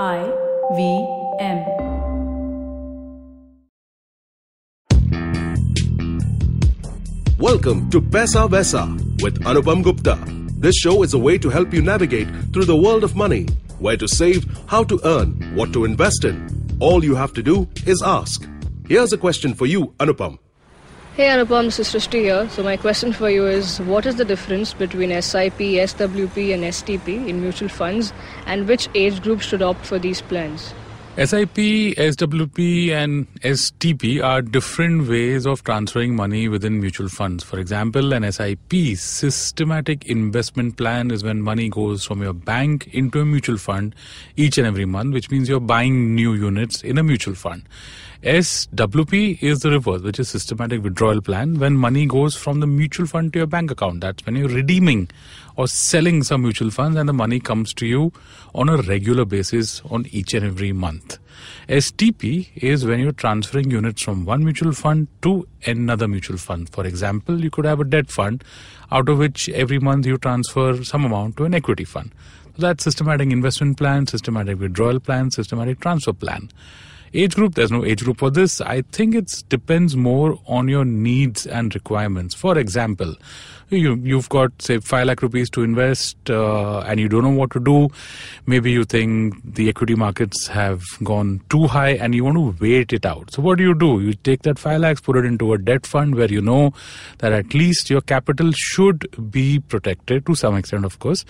I V M. Welcome to Paisa Vaisa with Anupam Gupta. This show is a way to help you navigate through the world of money, where to save, how to earn, what to invest in. All you have to do is ask. Here's a question for you, Anupam. Hey Anupam, this is Srishti here. So my question for you is, what is the difference between SIP, SWP and STP in mutual funds and which age group should opt for these plans? SIP, SWP, and STP are different ways of transferring money within mutual funds. For example, an SIP, systematic investment plan, is when money goes from your bank into a mutual fund each and every month, which means you're buying new units in a mutual fund. SWP is the reverse, which is systematic withdrawal plan, when money goes from the mutual fund to your bank account. That's when you're redeeming or selling some mutual funds and the money comes to you on a regular basis on each and every month. STP is when you're transferring units from one mutual fund to another mutual fund. For example, you could have a debt fund out of which every month you transfer some amount to an equity fund. So that's systematic investment plan, systematic withdrawal plan, systematic transfer plan. Age group, there's no age group for this. I think it depends more on your needs and requirements. For example, you, you've got, say, 5 lakh rupees to invest uh, and you don't know what to do. Maybe you think the equity markets have gone too high and you want to wait it out. So, what do you do? You take that 5 lakhs, put it into a debt fund where you know that at least your capital should be protected to some extent, of course.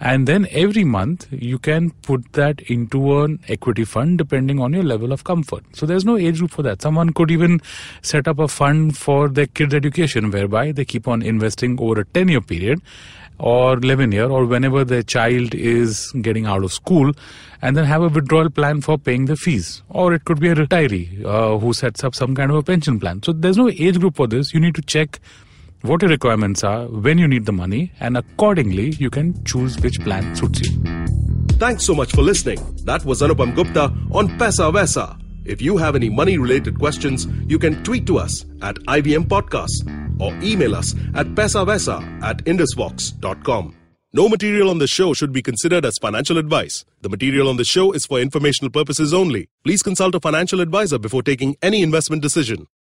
And then every month you can put that into an equity fund depending on your level of comfort. So, there's no age group for that. Someone could even set up a fund for their kids' education whereby they keep on investing over a 10 year period or 11 year or whenever their child is getting out of school and then have a withdrawal plan for paying the fees or it could be a retiree uh, who sets up some kind of a pension plan so there's no age group for this you need to check what your requirements are when you need the money and accordingly you can choose which plan suits you Thanks so much for listening. That was Anupam Gupta on Paisa Vaisa. If you have any money related questions, you can tweet to us at IVM Podcasts or email us at paisavaisa at indusvox.com. No material on the show should be considered as financial advice. The material on the show is for informational purposes only. Please consult a financial advisor before taking any investment decision.